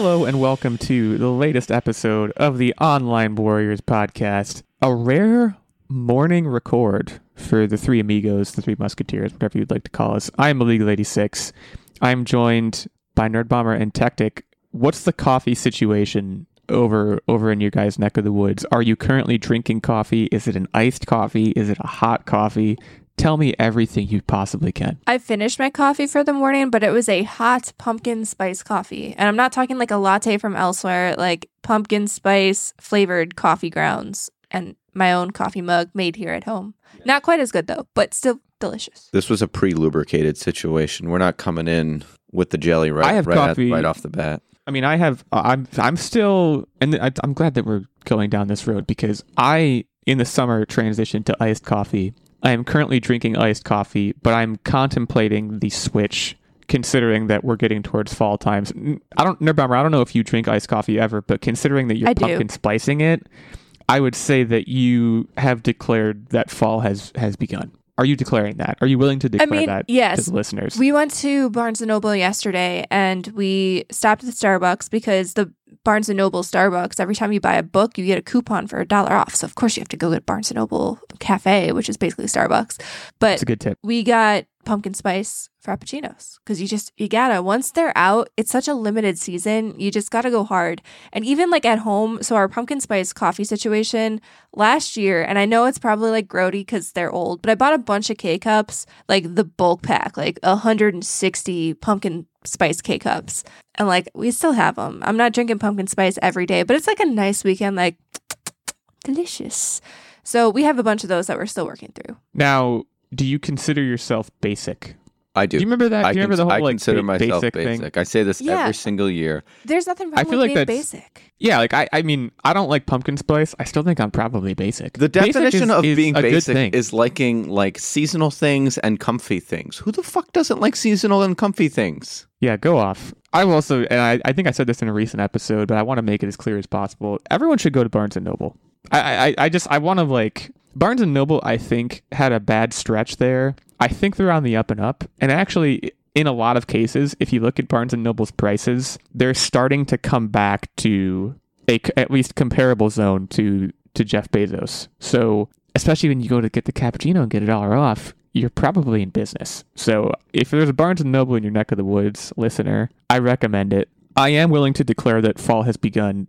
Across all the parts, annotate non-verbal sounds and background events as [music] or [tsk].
Hello and welcome to the latest episode of the Online Warriors podcast. A rare morning record for the three amigos, the three musketeers, whatever you'd like to call us. I'm Illeagle 86. I'm joined by Nerd Bomber and Techtic. What's the coffee situation over over in your guys' neck of the woods? Are you currently drinking coffee? Is it an iced coffee? Is it a hot coffee? Tell me everything you possibly can. I finished my coffee for the morning, but it was a hot pumpkin spice coffee. And I'm not talking like a latte from elsewhere, like pumpkin spice flavored coffee grounds and my own coffee mug made here at home. Not quite as good though, but still delicious. This was a pre-lubricated situation. We're not coming in with the jelly right I have right, at- coffee- right off the bat. I mean, I have. I'm. I'm still, and I, I'm glad that we're going down this road because I, in the summer, transitioned to iced coffee. I am currently drinking iced coffee, but I'm contemplating the switch, considering that we're getting towards fall times. I don't, Nerd I don't know if you drink iced coffee ever, but considering that you're I do. pumpkin spicing it, I would say that you have declared that fall has has begun. Are you declaring that? Are you willing to declare mean, that to yes. the listeners? We went to Barnes and Noble yesterday and we stopped at Starbucks because the Barnes and Noble Starbucks, every time you buy a book, you get a coupon for a dollar off. So of course you have to go to Barnes and Noble Cafe, which is basically Starbucks. But It's a good tip. we got pumpkin spice frappuccinos because you just you gotta once they're out it's such a limited season you just gotta go hard and even like at home so our pumpkin spice coffee situation last year and i know it's probably like grody because they're old but i bought a bunch of k-cups like the bulk pack like 160 pumpkin spice k-cups and like we still have them i'm not drinking pumpkin spice every day but it's like a nice weekend like [tsk] delicious. So we have a bunch of those that we're still working through. Now, do you consider yourself basic? I do. Do you remember that? I, do you remember cons- the I whole like consider ba- myself basic, basic. thing? I say this Yeah. every single year. there's nothing wrong I feel with like being basic Yeah, like I, I mean, I don't like pumpkin spice. I still think I'm probably basic. The Basic definition is- of is being a basic thing. is liking like seasonal things and comfy things. Who the fuck doesn't like seasonal and comfy things? yeah, go off. I've also, and I, I think I said this in a recent episode, but I want to make it as clear as possible. Everyone should go to Barnes and Noble. I, I, I just, I want to like Barnes and Noble. I think had a bad stretch there. I think they're on the up and up, and actually. In a lot of cases, if you look at Barnes and Noble's prices, they're starting to come back to a at least comparable zone to to Jeff Bezos. So, especially when you go to get the cappuccino and get a dollar off, you're probably in business. So, if there's a Barnes and Noble in your neck of the woods, listener, I recommend it. I am willing to declare that fall has begun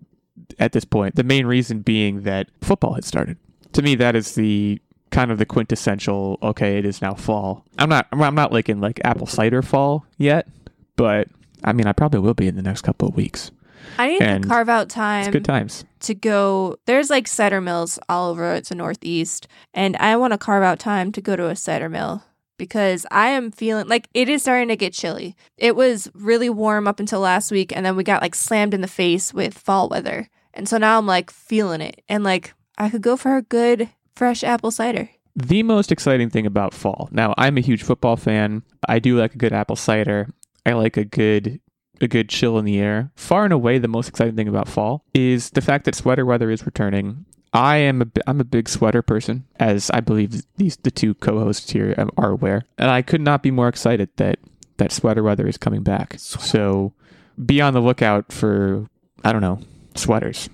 at this point. The main reason being that football has started. To me, that is the kind of the quintessential. Okay, it is now fall. I'm not. I'm not like in like apple cider fall yet, but I mean, I probably will be in the next couple of weeks. I need And to carve out time good times. to go. There's like cider mills all over the Northeast, and I want to carve out time to go to a cider mill because I am feeling like it is starting to get chilly. It was really warm up until last week, and then we got like slammed in the face with fall weather, and so now I'm like feeling it, and like I could go for a good fresh apple cider. The most exciting thing about fall. Now, I'm a huge football fan. I do like a good apple cider. I like a good a good chill in the air. Far and away, the most exciting thing about fall is the fact that sweater weather is returning. I am a bi- I'm a big sweater person, as I believe these the two co-hosts here are aware, and I could not be more excited that that sweater weather is coming back. So, be on the lookout for I don't know sweaters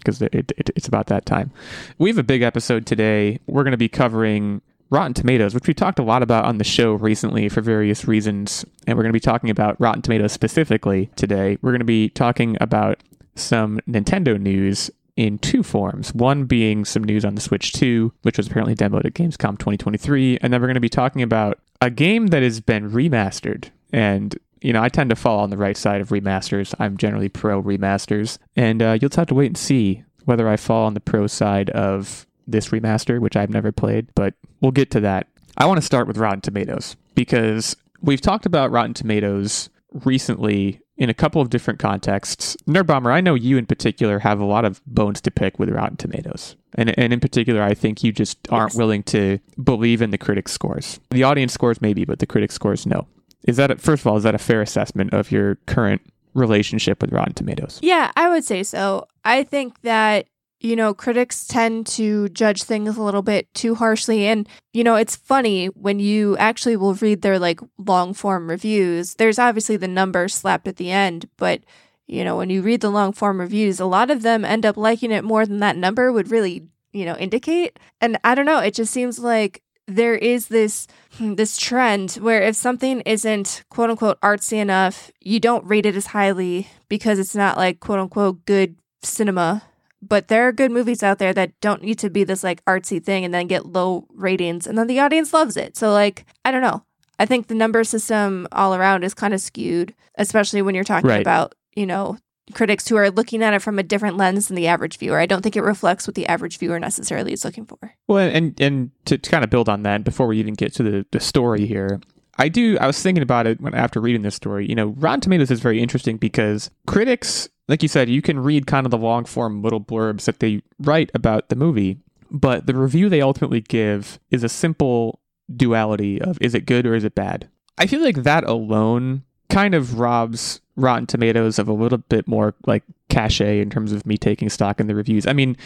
because it, it, it's about that time. We have a big episode today. We're going to be covering Rotten Tomatoes, which we talked a lot about on the show recently for various reasons. And we're going to be talking about Rotten Tomatoes specifically today. We're going to be talking about some Nintendo news in two forms. One being some news on the Switch 2, which was apparently demoed at Gamescom 2023. And then we're going to be talking about a game that has been remastered. And you know, I tend to fall on the right side of remasters. I'm generally pro remasters, and uh, you'll just have to wait and see whether I fall on the pro side of this remaster, which I've never played. But we'll get to that. I want to start with Rotten Tomatoes because we've talked about Rotten Tomatoes recently in a couple of different contexts. Nerd Bomber, I know you in particular have a lot of bones to pick with Rotten Tomatoes. And, and in particular, I think you just aren't Yes. willing to believe in the critics' scores. The audience scores, maybe, but the critics' scores, no. Is that, a, first of all, is that a fair assessment of your current relationship with Rotten Tomatoes? Yeah, I would say so. I think that, you know, critics tend to judge things a little bit too harshly. And, you know, it's funny when you actually will read their like long form reviews. There's obviously the number slapped at the end, but, you know, when you read the long form reviews, a lot of them end up liking it more than that number would really, you know, indicate. And I don't know, it just seems like there is this hmm, this trend where if something isn't quote unquote artsy enough, you don't rate it as highly because it's not like quote unquote good cinema. But there are good movies out there that don't need to be this like artsy thing and then get low ratings and then the audience loves it. So like, I don't know. I think the number system all around is kind of skewed, especially when you're talking Right. about, you know, critics who are looking at it from a different lens than the average viewer. I don't think it reflects what the average viewer necessarily is looking for. Well, and and to, to kind of build on that before we even get to the, the story here, I do. I was thinking about it when after reading this story. You know, Rotten Tomatoes is very interesting because critics, like you said, you can read kind of the long form little blurbs that they write about the movie, but the review they ultimately give is a simple duality of is it good or is it bad. I feel like that alone kind of robs Rotten Tomatoes of a little bit more like cachet in terms of me taking stock in the reviews. I mean,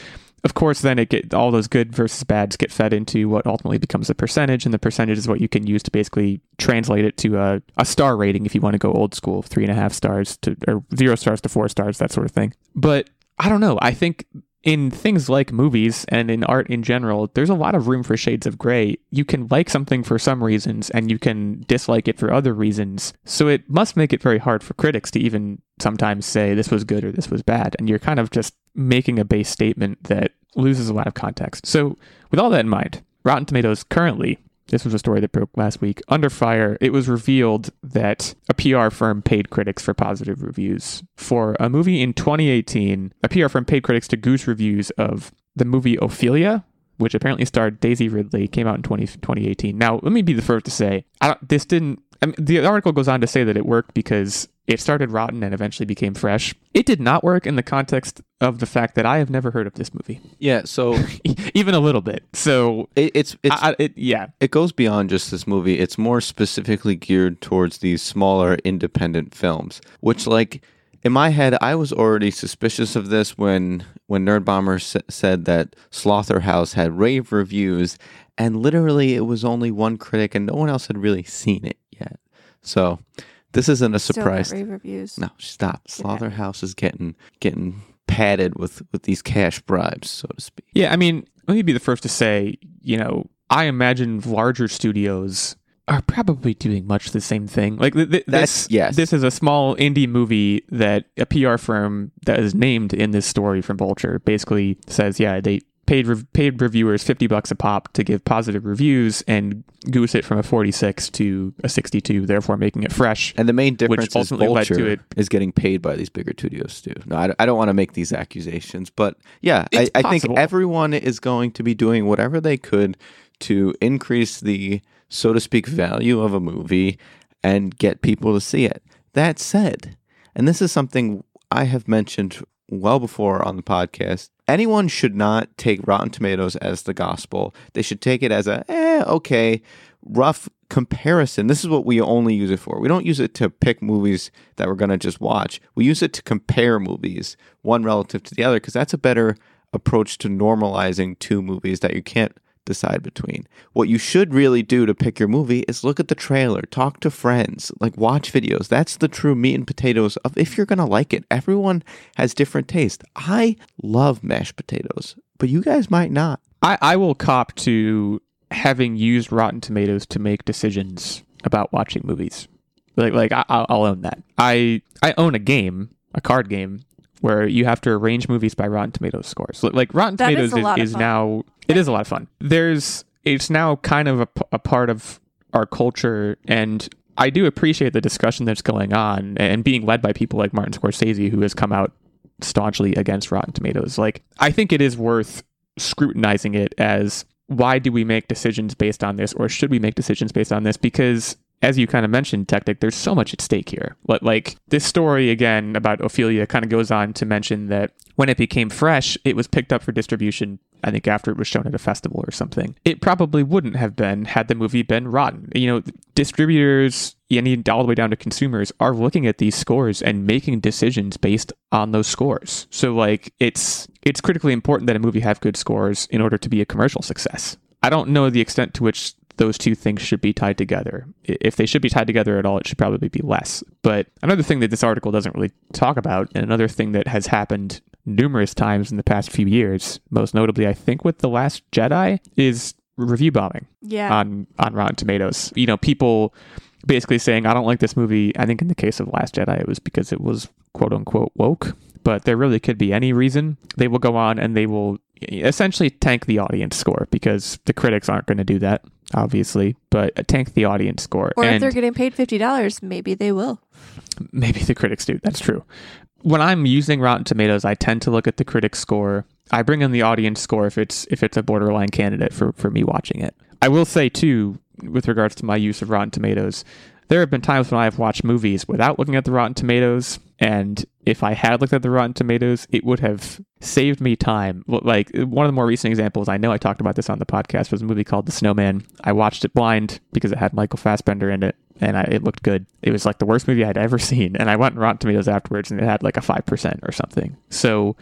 of course, then it get all those good versus bads get fed into what ultimately becomes a percentage, and the percentage is what you can use to basically translate it to a, a star rating if you want to go old school, three and a half stars to or zero stars to four stars, that sort of thing. But I don't know. I think in things like movies and in art in general, there's a lot of room for shades of gray. You can like something for some reasons and you can dislike it for other reasons. So it must make it very hard for critics to even sometimes say this was good or this was bad. And you're kind of just making a base statement that loses a lot of context. So, with all that in mind, Rotten Tomatoes currently this was a story that broke last week. Under fire, it was revealed that a PR firm paid critics for positive reviews. For a movie in 2018, a PR firm paid critics to goose reviews of the movie Ophelia, which apparently starred Daisy Ridley, came out in 20, 2018. Now, let me be the first to say, this didn't. I mean, the article goes on to say that it worked because it started rotten and eventually became fresh. It did not work in the context of the fact that I have never heard of this movie, Yeah, so [laughs] even a little bit. So, it, it's it's I, it, yeah, it goes beyond just this movie. It's more specifically geared towards these smaller independent films, which like in my head I was already suspicious of this when when Nerd Bomber s- said that Slaughterhouse had rave reviews and literally it was only one critic and no one else had really seen it yet. So this isn't a Still got surprise. rave reviews. No, stop. Slaughterhouse is getting getting padded with with these cash bribes, so to speak. Yeah, I mean, let me be the first to say, you know, I imagine larger studios are probably doing much the same thing. Like th- th- That's- this, yes. this is a small indie movie that a PR firm that is named in this story from Vulture basically says, yeah, they paid rev- paid reviewers fifty bucks a pop to give positive reviews and goose it from a forty six to a sixty two, therefore making it fresh. And the main difference is ultimately led to it- is getting paid by these bigger studios too. No, I, I don't want to make these accusations, but yeah, I, I think everyone is going to be doing whatever they could to increase the, so to speak, value of a movie and get people to see it. That said, and this is something I have mentioned well before on the podcast. Anyone should not take Rotten Tomatoes as the gospel. They should take it as a, eh, okay, rough comparison. This is what we only use it for. We don't use it to pick movies that we're going to just watch. We use it to compare movies, one relative to the other, because that's a better approach to normalizing two movies that you can't decide between. What you should really do to pick your movie is look at the trailer, talk to friends, like watch videos. That's the true meat and potatoes of if you're going to like it. Everyone has different taste. I love mashed potatoes, but you guys might not. I, I will cop to having used Rotten Tomatoes to make decisions about watching movies. Like, like I, I'll I'll own that. I I own a game, a card game, where you have to arrange movies by Rotten Tomatoes scores. Like- Rotten That is Tomatoes a of is, is now it is a lot of fun. There's it's now kind of a part of our culture, and I do appreciate the discussion that's going on and being led by people like Martin Scorsese, who has come out staunchly against Rotten Tomatoes. Like, I think it is worth scrutinizing it as why do we make decisions based on this, or should we make decisions based on this? Because as you kind of mentioned, Techtic, there's so much at stake here. Like, like this story again about Ophelia kind of goes on to mention that when it became fresh, it was picked up for distribution. I think after it was shown at a festival or something. It probably wouldn't have been had the movie been rotten. You know, distributors and all the way down to consumers are looking at these scores and making decisions based on those scores. So like it's it's critically important that a movie have good scores in order to be a commercial success. I don't know the extent to which those two things should be tied together. If they should be tied together at all, it should probably be less. But another thing that this article doesn't really talk about, and another thing that has happened numerous times in the past few years, most notably, I think, with The Last Jedi, is review bombing Yeah. on on Rotten Tomatoes. You know, people basically saying, "I don't like this movie." I think in the case of Last Jedi, it was because it was quote unquote woke, but there really could be any reason. They will go on and they will essentially tank the audience score because the critics aren't going to do that, obviously, but uh, tank the audience score. or if they're getting paid fifty dollars, maybe they will. [laughs] maybe the critics do. That's true. When I'm using Rotten Tomatoes, I tend to look at the critic score. I bring in the audience score if it's if it's a borderline candidate for for me watching it. I will say too, with regards to my use of Rotten Tomatoes, there have been times when I have watched movies without looking at the Rotten Tomatoes, and if I had looked at the Rotten Tomatoes, it would have saved me time. Like one of the more recent examples, I know I talked about this on the podcast, was a movie called The Snowman. I watched it blind because it had Michael Fassbender in it, and I, it looked good. It was like the worst movie I'd ever [laughs] seen, and I went Rotten Tomatoes afterwards, and it had like a five percent or something. So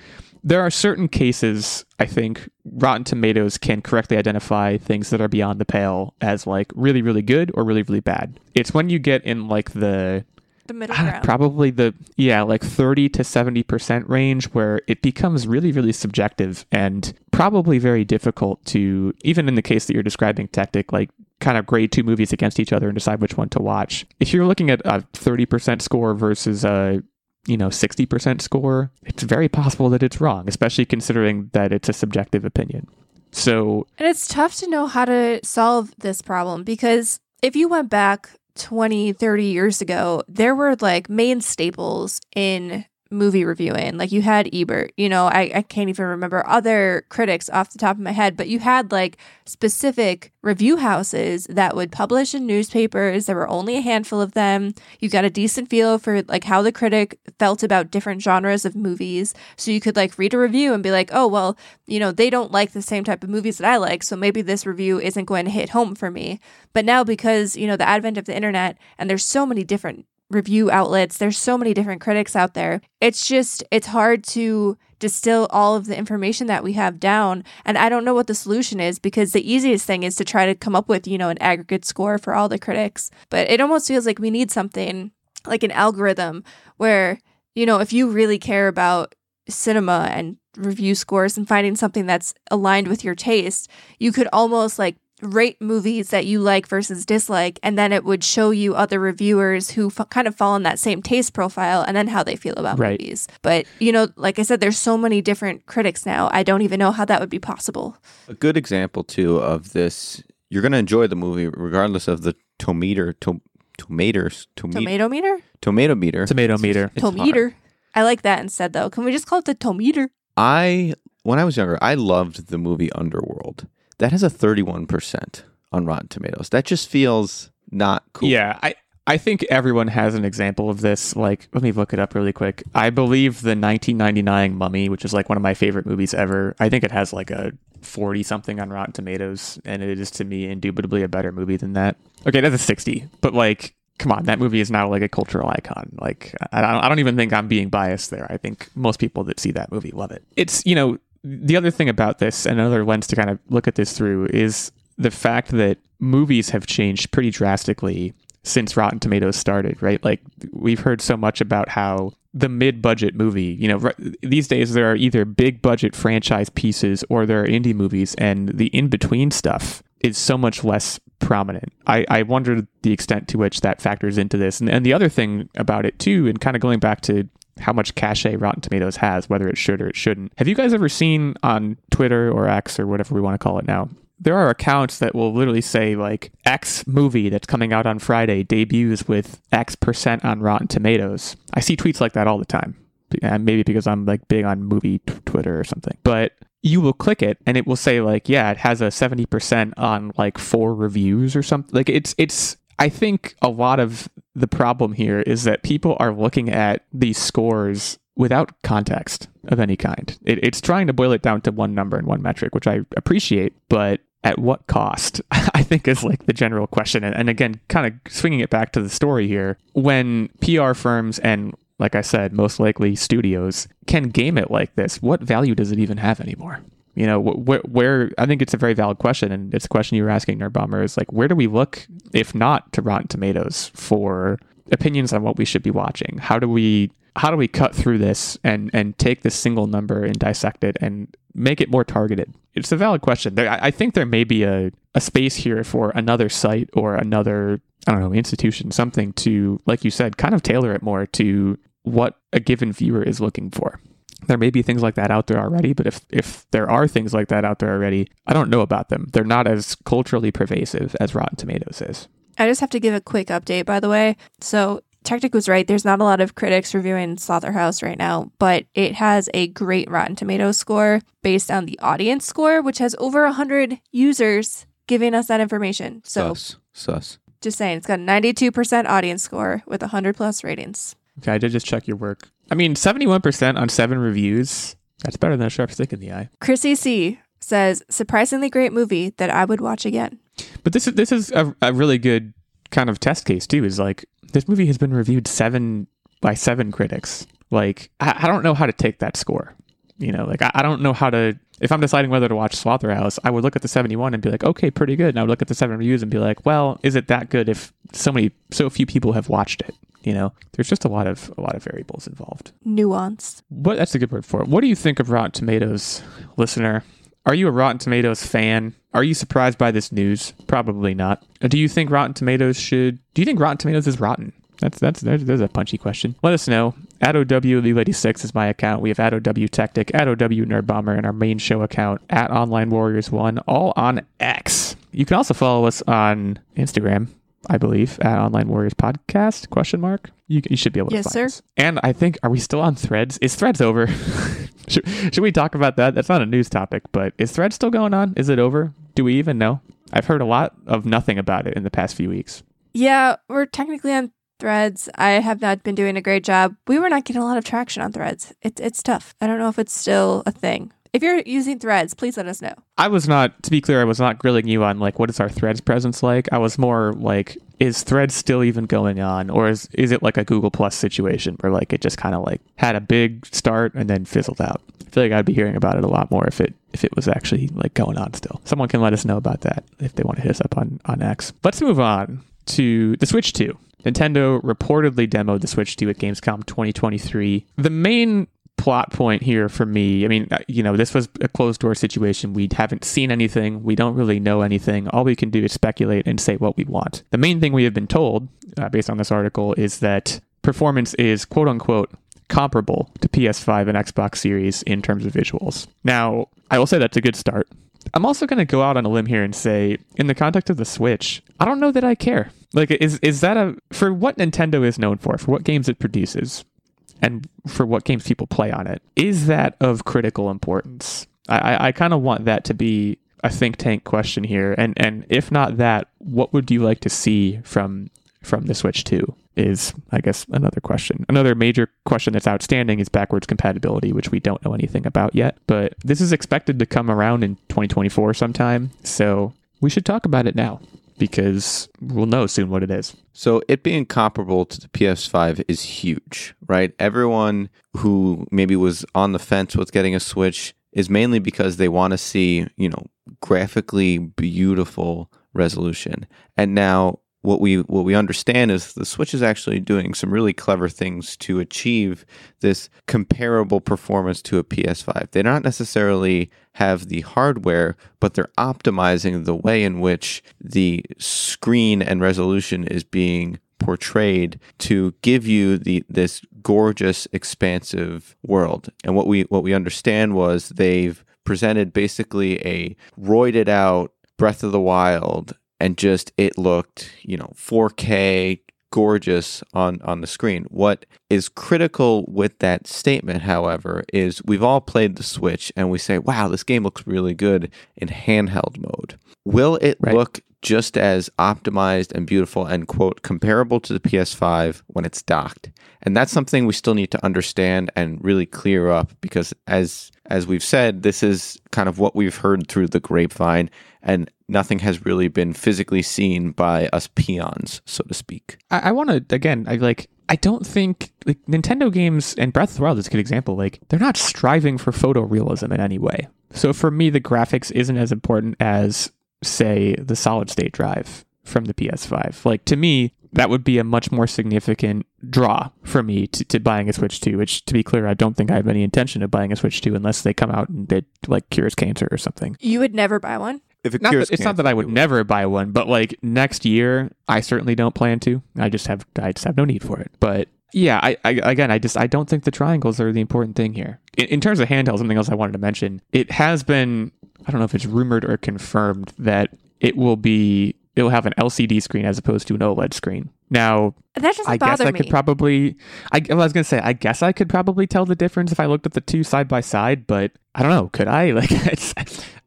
there are certain cases I think Rotten Tomatoes can correctly identify things that are beyond the pale as like really, really good or really, really bad. It's when you get in like the The middle ground. probably the yeah like 30 to 70% range where it becomes really really subjective and probably very difficult to even in the case that you're describing Techtic like kind of grade two movies against each other and decide which one to watch if you're looking at a 30% score versus a you know 60% score it's very possible that it's wrong especially considering that it's a subjective opinion so And it's tough to know how to solve this problem because if you went back 20, 30 years ago, there were like main staples in movie reviewing. Like you had Ebert, you know, I, I can't even remember other critics off the top of my head, but you had like specific review houses that would publish in newspapers. There were only a handful of them. You got a decent feel for like how the critic felt about different genres of movies. So you could like read a review and be like, oh, well, you know, they don't like the same type of movies that I like. So maybe this review isn't going to hit home for me. But now, because, you know, the advent of the internet and there's so many different review outlets, there's so many different critics out there, it's just, it's hard to distill all of the information that we have down. And I don't know what the solution is because the easiest thing is to try to come up with, you know, an aggregate score for all the critics. But it almost feels like we need something like an algorithm where, you know, if you really care about cinema and review scores and finding something that's aligned with your taste, you could almost like rate movies that you like versus dislike, and then it would show you other reviewers who f- kind of fall in that same taste profile and then how they feel about Right. movies. But, you know, like I said, there's so many different critics now. I don't even know how that would be possible. A good example too of this, you're going to enjoy the movie regardless of the tometer, to, tomaters, tome- Tomato meter? tomato meter. tomato meter It's hard. I like that instead, though. Can we just call it the tometer? I when I was younger, I loved the movie Underworld. That has a 31% on Rotten Tomatoes. That just feels not cool. Yeah, I I think everyone has an example of this. Like, let me look it up really quick. I believe the 1999 Mummy, which is like one of my favorite movies ever. I think it has like a 40 something on Rotten Tomatoes, and it is to me indubitably a better movie than that. Okay, that's a 60, but like. Come on, that movie is now like a cultural icon. Like, I don't, I don't even think I'm being biased there. I think most people that see that movie love it. It's, you know, the other thing about this, and another lens to kind of look at this through, is the fact that movies have changed pretty drastically since Rotten Tomatoes started, right? Like we've heard so much about how the mid-budget movie, you know, r- these days there are either big budget franchise pieces or there are indie movies and the in-between stuff is so much less prominent. I, I wonder the extent to which that factors into this. And, and the other thing about it too, and kind of going back to how much cachet Rotten Tomatoes has, whether it should or it shouldn't. Have you guys ever seen on Twitter or X or whatever we want to call it now? There are accounts that will literally say like X movie that's coming out on Friday debuts with X percent on Rotten Tomatoes. I see tweets like that all the time. And maybe because I'm like big on movie t- Twitter or something. But you will click it and it will say like, yeah, it has a 70% on like four reviews or something. Like it's it's I think a lot of the problem here is that people are looking at these scores without context of any kind. It, it's trying to boil it down to one number and one metric, which I appreciate, but at what cost? [laughs] I think is like the general question. And, and again, kind of swinging it back to the story here, when PR firms and like I said, most likely studios can game it like this, what value does it even have anymore? You know, where, where I think it's a very valid question, and it's a question you were asking, Nerd Bomber, is like, where do we look, if not to Rotten Tomatoes, for opinions on what we should be watching? How do we how do we cut through this and and take this single number and dissect it and make it more targeted? It's a valid question. There, I think there may be a, a space here for another site or another I don't know institution, something to, like you said, kind of tailor it more to what a given viewer is looking for. There may be things like that out there already, but if if there are things like that out there already, I don't know about them. They're not as culturally pervasive as Rotten Tomatoes is. I just have to give a quick update, by the way. So, Techtic was right. There's not a lot of critics reviewing Slaughterhouse right now, but it has a great Rotten Tomatoes score based on the audience score, which has over 100 users giving us that information. So, Sus. Sus. just saying, it's got a 92% audience score with 100 plus ratings. Okay, I did just check your work. I mean, 71% on seven reviews. That's better than a sharp stick in the eye. Chrissy C says, surprisingly great movie that I would watch again. But this is this is a, a really good kind of test case too. Is like this movie has been reviewed seven by seven critics. Like I, I don't know how to take that score. You know, like I, I don't know how to. If I'm deciding whether to watch Slaughterhouse, I would look at the 71 and be like, okay, pretty good. And I would look at the seven reviews and be like, well, is it that good if so many, so few people have watched it? You know, there's just a lot of a lot of variables involved. Nuance. What that's a good word for it. What do you think of Rotten Tomatoes, listener? Are you a Rotten Tomatoes fan? Are you surprised by this news? Probably not. Uh, Do you think Rotten Tomatoes should? Do you think Rotten Tomatoes is rotten? That's that's there's, there's a punchy question. Let us know. At OW Lady Six is my account. We have at OW Techtic, at OW Nerd Bomber, and our main show account at Online Warriors One, all on X. You can also follow us on Instagram, I believe, at Online Warriors Podcast? Question mark. You, you should be able to Yes, find sir. us. And I think are we still on Threads? Is Threads over? [laughs] should, should we talk about that? That's not a news topic, but is Threads still going on? Is it over? Do we even know? I've heard a lot of nothing about it in the past few weeks. Yeah, we're technically on threads. I have not been doing a great job. We were not getting a lot of traction on threads. It's it's tough. I don't know if it's still a thing. If you're using threads, please let us know. I was not, to be clear, I was not grilling you on like what is our Threads presence like. I was more like, is Threads still even going on, or is is it like a Google Plus situation where like it just kind of like had a big start and then fizzled out? I feel like I'd be hearing about it a lot more if it if it was actually like going on still. Someone can let us know about that if they want to hit us up on on X. Let's move on to the Switch 2. Nintendo reportedly demoed the Switch 2 at Gamescom 2023. The main plot point here for me, I mean, uh, you know, this was a closed door situation. We haven't seen anything. We don't really know anything. All we can do is speculate and say what we want. The main thing we have been told, uh, based on this article, is that performance is quote unquote comparable to PS5 and Xbox Series in terms of visuals. Now, I will say that's a good start. I'm also going to go out on a limb here and say, in the context of the Switch, I don't know that I care. Like, is is that a for what Nintendo is known for, for what games it produces, and for what games people play on it? Is that of critical importance? I I, kind of want that to be a think tank question here, and and if not that, what would you like to see from from the Switch 2? Is I guess another question. Another major question that's outstanding is backwards compatibility, which we don't know anything about yet. But this is expected to come around in 2024 sometime, so we should talk about it now because we'll know soon what it is. So it being comparable to the PS5 is huge, right? Everyone who maybe was on the fence with getting a Switch is mainly because they want to see, you know, graphically beautiful resolution. And now what we what we understand is the Switch is actually doing some really clever things to achieve this comparable performance to a PS5. They don't necessarily have the hardware, but they're optimizing the way in which the screen and resolution is being portrayed to give you the this gorgeous expansive world. And what we what we understand was they've presented basically a roided out Breath of the Wild and just it looked, you know, 4K gorgeous on on the screen. What is critical with that statement, however, is we've all played the Switch and we say, "Wow, this game looks really good in handheld mode." Will it Right. look just as optimized and beautiful and quote comparable to the PS5 when it's docked? And that's something we still need to understand and really clear up because as as we've said, this is kind of what we've heard through the grapevine and nothing has really been physically seen by us peons, so to speak. I, I want to again. I like. I don't think like Nintendo games and Breath of the Wild is a good example. Like they're not striving for photorealism in any way. So for me, the graphics isn't as important as, say, the solid state drive from the PS5. Like to me, that would be a much more significant draw for me to, to buying a Switch 2, which to be clear, I don't think I have any intention of buying a Switch 2 unless they come out and it like cures cancer or something. You would never buy one? If it Not cures that, it's not that I would never buy one, but like next year, I certainly don't plan to. I just have I just have no need for it. But yeah, I, I again, I just I don't think the triangles are the important thing here. In, in terms of handheld, something else I wanted to mention, it has been I don't know if it's rumored or confirmed that it will be it will have an LCD screen as opposed to an OLED screen. Now, That doesn't I guess bother I me. could probably. I, well, I was gonna say, I guess I could probably tell the difference if I looked at the two side by side, but I don't know. Could I? [laughs] Like, it's,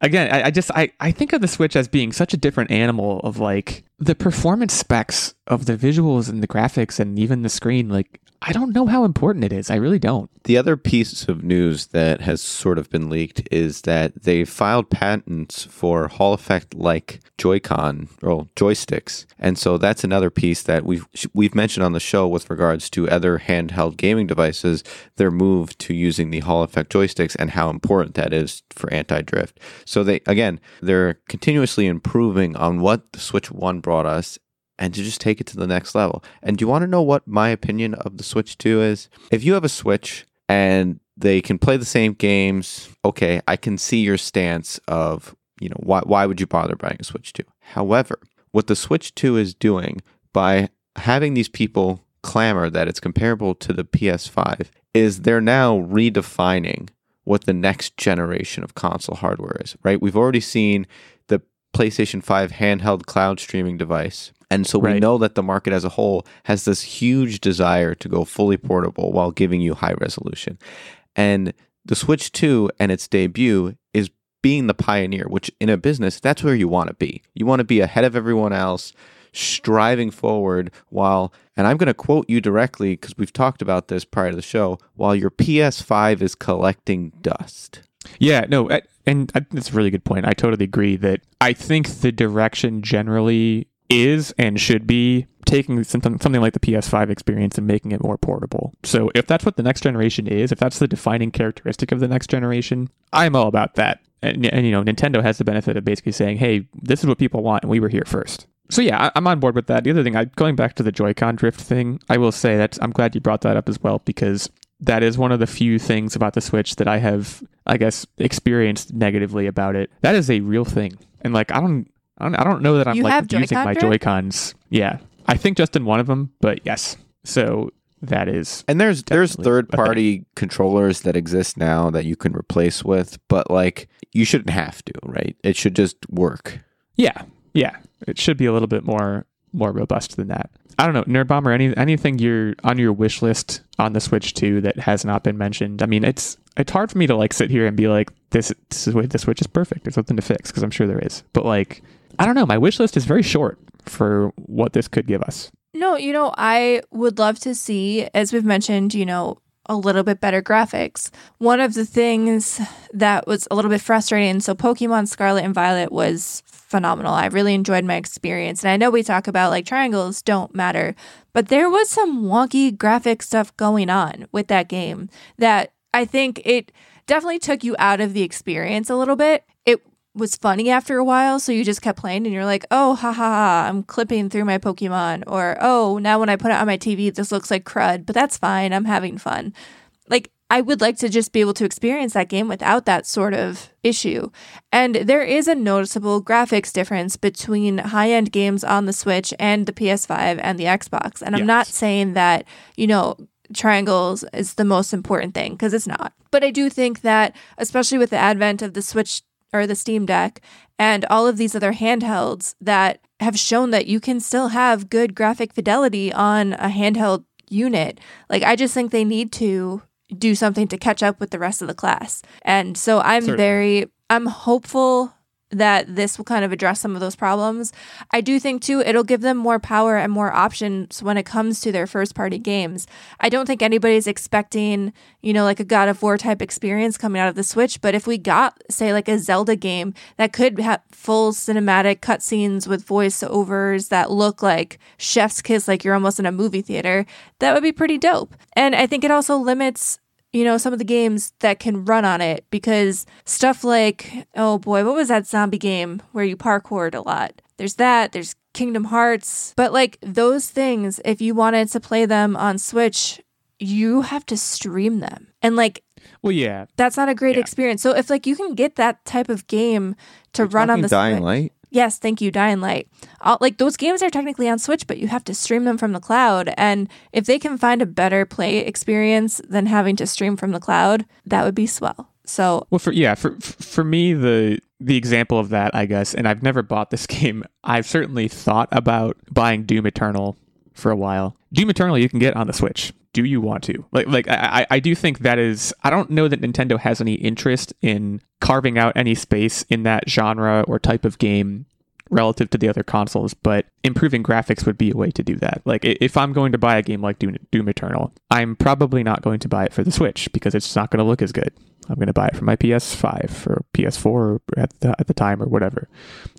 again, I, I just I I think of the Switch as being such a different animal. Of like the performance specs of the visuals and the graphics and even the screen. Like, I don't know how important it is. I really don't. The other piece of news that has sort of been leaked is that they filed patents for Hall effect like Joy-Con or joysticks, and so that's another piece that we've we've mentioned on the show with regards to other handheld gaming devices. Their move to using the Hall effect joysticks and how important that is for anti-drift. So they again they're continuously improving on what the Switch One brought us and to just take it to the next level. And do you want to know what my opinion of the Switch 2 is? If you have a Switch and they can play the same games, okay, I can see your stance of, you know, why why would you bother buying a Switch 2? However, what the Switch 2 is doing by having these people clamor that it's comparable to the PS5 is they're now redefining what the next generation of console hardware is, right? We've already seen the PlayStation 5 handheld cloud streaming device. And so we Right. know that the market as a whole has this huge desire to go fully portable while giving you high resolution. And the Switch 2 and its debut is being the pioneer, which in a business, that's where you want to be. You want to be ahead of everyone else, striving forward while, and I'm going to quote you directly because we've talked about this prior to the show, while your PS5 is collecting dust. Yeah, no, I- and that's a really good point. I totally agree that I think the direction generally is and should be taking something something like the PS5 experience and making it more portable. So if that's what the next generation is, if that's the defining characteristic of the next generation, I'm all about that. And, and you know, Nintendo has the benefit of basically saying, "Hey, this is what people want, and we were here first. So yeah, I'm on board with that. The other thing, I, going back to the Joy-Con drift thing, I will say that I'm glad you brought that up as well because that is one of the few things about the Switch that I have, I guess, experienced negatively about it. That is a real thing, and like I don't, I don't, I don't know that I'm You like using Joy-Con my drift? Joy Cons. Yeah, I think just in one of them, but yes. So that is And there's there's third party controllers that exist now that you can replace with, but like you shouldn't have to, right? It should just work. Yeah, yeah. It should be a little bit more more robust than that. I don't know, Nerd Bomber. Any anything you're on your wish list on the Switch 2 that has not been mentioned? I mean, it's it's hard for me to like sit here and be like, this this is the Switch is perfect. There's something to fix because I'm sure there is. But like, I don't know. My wish list is very short for what this could give us. No, you know, I would love to see, as we've mentioned, you know, a little bit better graphics. One of the things that was a little bit frustrating, so Pokemon Scarlet and Violet was phenomenal. I really enjoyed my experience. And I know we talk about like triangles don't matter, but there was some wonky graphic stuff going on with that game that I think it definitely took you out of the experience a little bit. It was funny after a while, so you just kept playing and you're like, oh, ha ha ha, I'm clipping through my Pokemon. Or, oh, now when I put it on my TV, this looks like crud, but that's fine. I'm having fun. Like, I would like to just be able to experience that game without that sort of issue. And there is a noticeable graphics difference between high end games on the Switch and the PS5 and the Xbox. And I'm not saying that, you know, triangles is the most important thing because it's not. But I do think that, especially with the advent of the Switch or the Steam Deck and all of these other handhelds that have shown that you can still have good graphic fidelity on a handheld unit, like I just think they need to do something to catch up with the rest of the class. And so I'm Certainly. very I'm hopeful that this will kind of address some of those problems. I do think too it'll give them more power and more options when it comes to their first party games. I don't think anybody's expecting, you know, like a God of War type experience coming out of the Switch, but if we got say like a Zelda game that could have full cinematic cutscenes with voiceovers that look like chef's kiss like you're almost in a movie theater, that would be pretty dope. And I think it also limits you know, some of the games that can run on it because stuff like, oh boy, what was that zombie game where you parkoured a lot? There's that, there's Kingdom Hearts, but like those things, if you wanted to play them on Switch, you have to stream them. And like Well, yeah. that's not a great Yeah. experience. So if like you can get that type of game to You're run on the Dying Switch- Light. Yes, thank you, Dying Light. All, like those games are technically on Switch, but you have to stream them from the cloud. And if they can find a better play experience than having to stream from the cloud, that would be swell. So Well, for yeah, for for me, the the example of that, I guess, and I've never bought this [laughs] game. I've certainly thought about buying Doom Eternal for a while. Doom Eternal you can get on the Switch. Do you want to? Like, like I, I do think that is. I don't know that Nintendo has any interest in carving out any space in that genre or type of game relative to the other consoles, but improving graphics would be a way to do that. Like if I'm going to buy a game like Doom, Doom Eternal, I'm probably not going to buy it for the Switch because it's not going to look as good. I'm going to buy it for my PS5 or PS4 at the, at the time or whatever.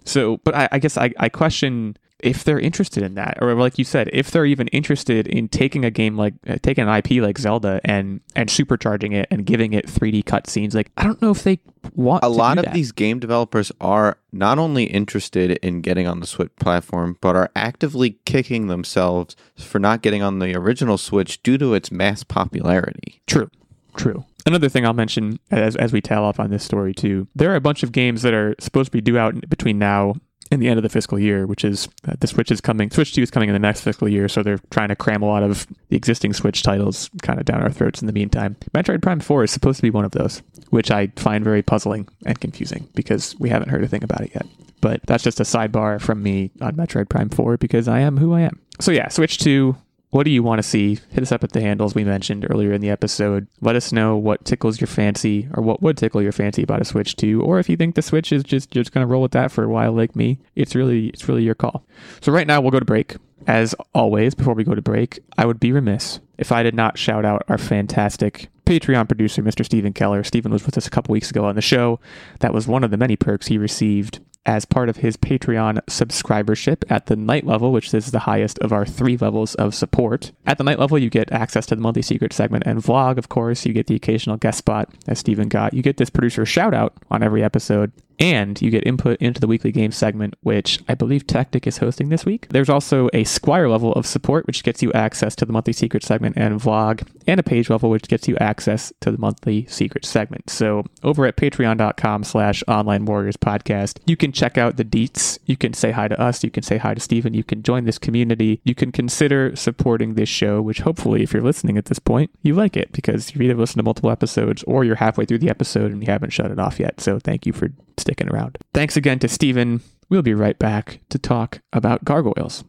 So, but I, I guess I, I question if they're interested in that, or like you said, if they're even interested in taking a game like uh, taking an IP like Zelda and and supercharging it and giving it 3D cutscenes. Like I don't know if they want a lot of that. these game developers are not only interested in getting on the Switch platform, but are actively kicking themselves for not getting on the original Switch due to its mass popularity. True. True. Another thing I'll mention as as we tail off on this story too, there are a bunch of games that are supposed to be due out between now and the end of the fiscal year, which is uh, the Switch is coming. Switch Two is coming in the next fiscal year, so they're trying to cram a lot of the existing Switch titles kind of down our throats in the meantime. Metroid Prime Four is supposed to be one of those, which I find very puzzling and confusing because we haven't heard a thing about it yet. But that's just a sidebar from me on Metroid Prime 4 because I am who I am. So yeah, Switch 2, what do you want to see? Hit us up at the handles we mentioned earlier in the episode. Let us know what tickles your fancy or what would tickle your fancy about a Switch 2 or if you think the Switch is just just going to roll with that for a while like me. It's really it's really your call. So right now we'll go to break. As always, before we go to break, I would be remiss if I did not shout out our fantastic Patreon producer, Mr. Steven Keller. Stephen was with us a couple weeks ago on the show. That was one of the many perks he received as part of his Patreon subscribership at the Knight level, which is the highest of our three levels of support. At the Knight level, you get access to the monthly secret segment and vlog, of course. You get the occasional guest spot, as Steven got. You get this producer shout out on every episode. And you get input into the weekly game segment, which I believe Techtic is hosting this week. There's also a Squire level of support, which gets you access to the monthly secret segment and vlog, and a page level, which gets you access to the monthly secret segment. So over at patreon.com slash online warriors podcast, you can check out the deets. You can say hi to us. You can say hi to Steven. You can join this community. You can consider supporting this show, which hopefully, if you're listening at this point, you like it because you've either listened to multiple episodes or you're halfway through the episode and you haven't shut it off yet. So thank you for sticking around. Thanks again to Steven. We'll be right back to talk about gargoyles.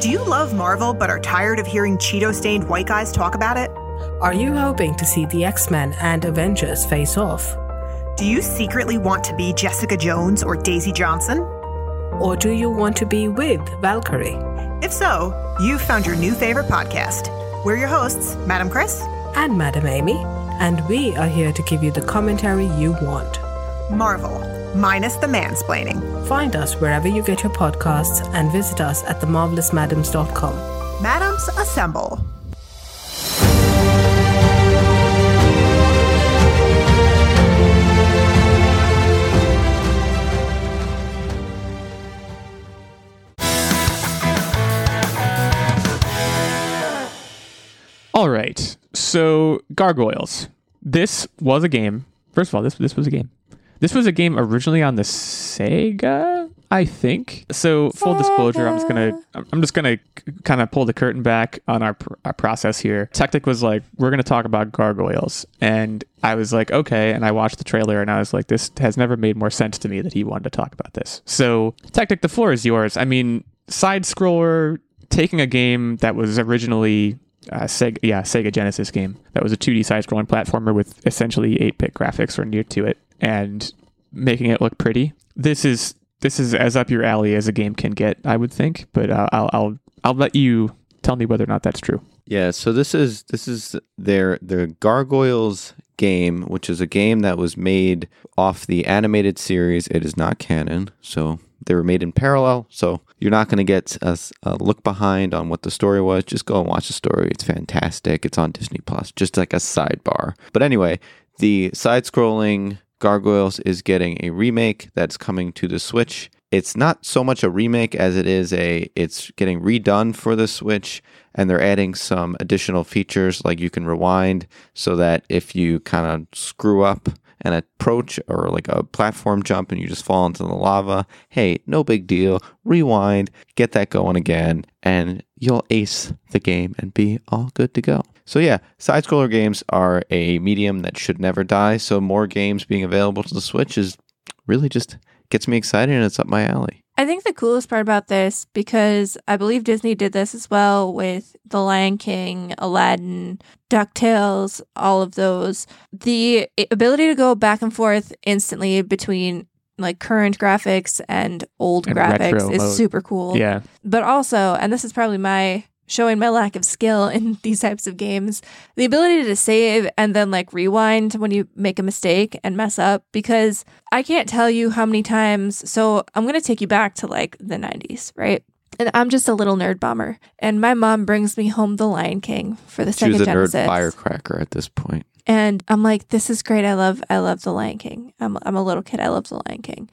Do you love Marvel but are tired of hearing Cheeto stained white guys talk about it? Are you hoping to see the X Men and Avengers face off? Do you secretly want to be Jessica Jones or Daisy Johnson? Or do you want to be with Valkyrie? If so, you've found your new favorite podcast. We're your hosts, Madam Chris, And Madam Amy, and we are here to give you the commentary you want. Marvel, minus the mansplaining. Find us wherever you get your podcasts and visit us at themarvelousmadams.com. Madams assemble. All right. So gargoyles. This was a game. First of all, this this was a game. This was a game originally on the Sega, I think. So full disclosure, I'm just gonna I'm just gonna kind of pull the curtain back on our, pr- our process here. Techtic was like, we're gonna talk about gargoyles, and I was like, okay. And I watched the trailer, and I was like, this has never made more sense to me that he wanted to talk about this. So Techtic, the floor is yours. I mean, side scroller taking a game that was originally uh, Sega, yeah, Sega Genesis game that was a 2D side-scrolling platformer with essentially 8-bit graphics or near to it, and making it look pretty. This is this is as up your alley as a game can get, I would think. But uh, I'll I'll I'll let you tell me whether or not that's true. Yeah, so this is this is their their Gargoyles game, which is a game that was made off the animated series. It is not canon, so they were made in parallel. So you're not going to get a look behind on what the story was. Just go and watch the story. It's fantastic. It's on Disney Plus, just like a sidebar. But anyway, the side scrolling Gargoyles is getting a remake that's coming to the Switch. It's not so much a remake as it is a it's getting redone for the Switch and they're adding some additional features like you can rewind so that if you kind of screw up an approach or like a platform jump and you just fall into the lava, hey, no big deal. Rewind, get that going again, and you'll ace the game and be all good to go. So, yeah, side scroller games are a medium that should never die. So, more games being available to the Switch is really just gets me excited and it's up my alley. I think the coolest part about this, because I believe Disney did this as well with The Lion King, Aladdin, DuckTales, all of those, the ability to go back and forth instantly between like current graphics and old And graphics is mode. super cool. Yeah. But also, and this is probably my showing my lack of skill in [laughs] these types of games, the ability to save and then like rewind when you make a mistake and mess up because I can't tell you how many times. So I'm going to take you back to like the 90s, right? And I'm just a little Nerdbomber. And my mom brings me home The Lion King for the She second was a nerd Genesis. firecracker at this point. And I'm like, this is great. I love I love The Lion King. I'm I'm a little kid. I love The Lion King.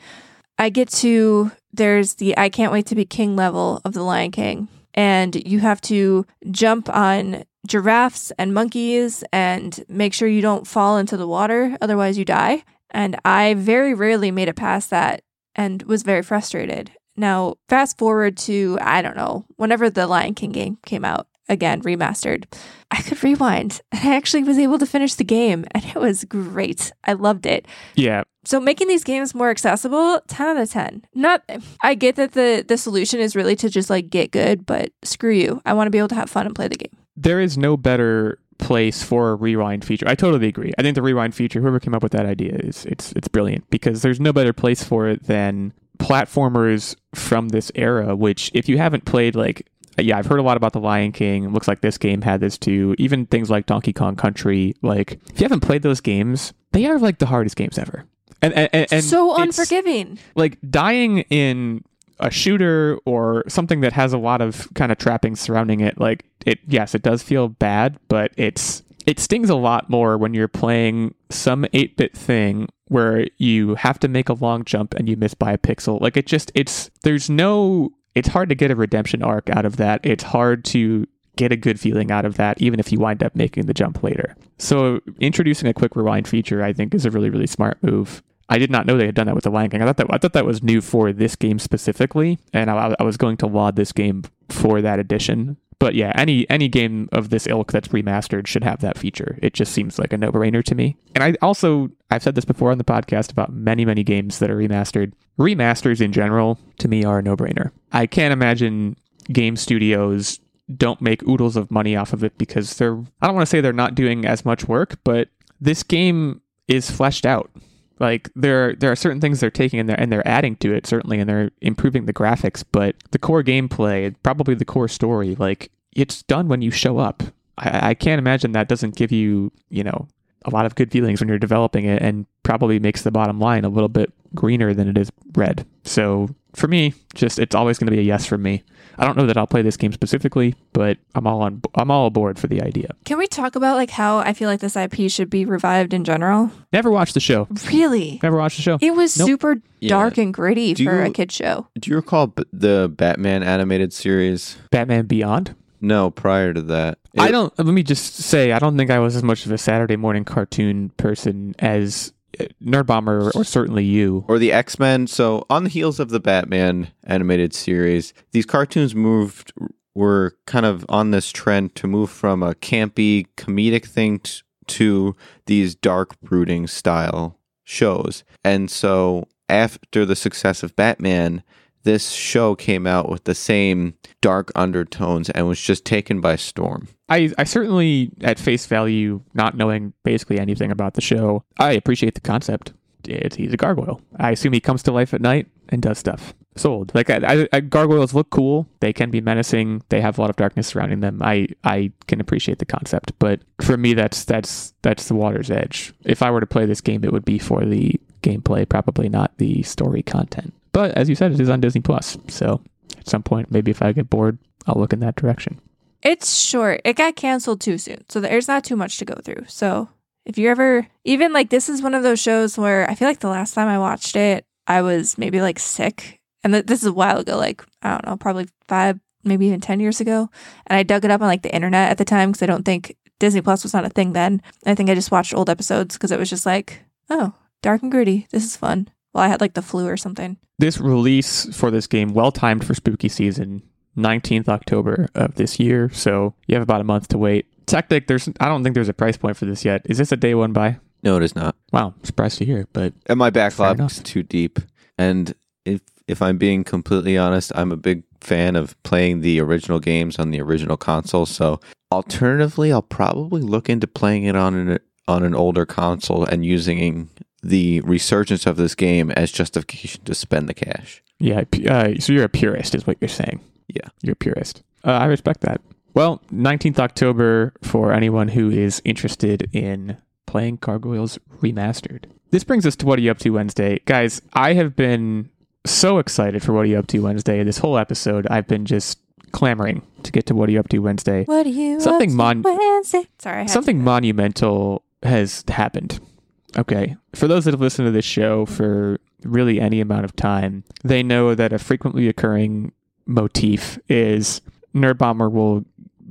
I get to there's the I can't wait to be king level of The Lion King. And you have to jump on giraffes and monkeys and make sure you don't fall into the water, otherwise you die. And I very rarely made it past that and was very frustrated. Now, fast forward to, I don't know, whenever the Lion King game came out, again, remastered, I could rewind and I actually was able to finish the game and it was great. I loved it. Yeah. So making these games more accessible, 10 out of 10. Not I get that the the solution is really to just like get good, but screw you. I want to be able to have fun and play the game. There is no better place for a rewind feature. I totally agree. I think the rewind feature, whoever came up with that idea, is it's it's brilliant because there's no better place for it than platformers from this era. Which, if you haven't played, like yeah, I've heard a lot about the Lion King. It looks like this game had this too. Even things like Donkey Kong Country. Like if you haven't played those games, they are like the hardest games ever. And and, and, and so unforgiving. like dying in a shooter or something that has a lot of kind of trappings surrounding it like it yes it does feel bad but it's it stings a lot more when you're playing some 8-bit thing where you have to make a long jump and you miss by a pixel like it just it's there's no it's hard to get a redemption arc out of that it's hard to get a good feeling out of that even if you wind up making the jump later so introducing a quick rewind feature i think is a really really smart move I did not know they had done that with the Lion King. I thought that I thought that was new for this game specifically, and I, I was going to laud this game for that addition. But yeah, any any game of this ilk that's remastered should have that feature. It just seems like a no brainer to me. And I also I've said this before on the podcast about many many games that are remastered. Remasters in general to me are a no brainer. I can't imagine game studios don't make oodles of money off of it because they're I don't want to say they're not doing as much work, but this game is fleshed out like there there are certain things they're taking in there and they're adding to it certainly and they're improving the graphics but the core gameplay probably the core story like it's done when you show up. I, I can't imagine that doesn't give you you know a lot of good feelings when you're developing it and probably makes the bottom line a little bit greener than it is red. So for me just it's always going to be a yes from me i don't know that i'll play this game specifically but i'm all on i'm all aboard for the idea Can we talk about like how I feel like this IP should be revived in general? never watched the show Really? never watched the show It was Nope. super Yeah. dark and gritty Do for a kid show. Do you recall b- the Batman animated series? batman beyond No, prior to that. I don't. Let me just say, I don't think I was as much of a Saturday morning cartoon person as Nerdbomber or certainly you. or the X Men. So on the heels of the Batman animated series, these cartoons moved were kind of on this trend to move from a campy comedic thing t- to these dark brooding style shows. And so after the success of Batman, this show came out with the same dark undertones and was just taken by storm. I, I certainly, at face value, not knowing basically anything about the show, I appreciate the concept. It's, he's a gargoyle. I assume he comes to life at night and does stuff. Sold. Like I, I, gargoyles look cool. They can be menacing. They have a lot of darkness surrounding them. I, I can appreciate the concept, but for me, that's that's that's the water's edge. If I were to play this game, it would be for the gameplay, probably not the story content. But as you said, it is on Disney Plus, so at some point. Maybe if I get bored, I'll look in that direction. It's short. It got canceled too soon. So there's not too much to go through. So if you're ever, even like this is one of those shows where I feel like the last time I watched it, I was maybe like sick. And th- this is a while ago, like, I don't know, probably five, maybe even 10 years ago. And I dug it up on like the internet at the time because I don't think Disney Plus was not a thing then. I think I just watched old episodes because it was just like, oh, dark and gritty. This is fun. Well, I had like the flu or something. This release for this game, well timed for spooky season, 19th October of this year. So you have about a month to wait. Techtic, there's I don't think there's a price point for this yet. Is this a day one buy? No, it is not. Wow, surprised to hear, but And my backlog enough. is too deep. And if if I'm being completely honest, I'm a big fan of playing the original games on the original console. So alternatively, I'll probably look into playing it on an on an older console and using the resurgence of this game as justification to spend the cash. yeah, uh, so you're a purist, is what you're saying. Yeah. You're a purist. Uh, I respect that. Well, 19th October for anyone who is interested in playing Gargoyles Remastered. This brings us to What Are You Up To Wednesday. Guys, I have been so excited for What Are You Up To Wednesday. This whole episode, I've been just clamoring to get to What Are You Up To Wednesday. What are you? Something up to mon- Wednesday? Sorry, I had Something to- monumental has happened. Okay. For those that have listened to this show for really any amount of time, they know that a frequently occurring motif is Nerdbomber will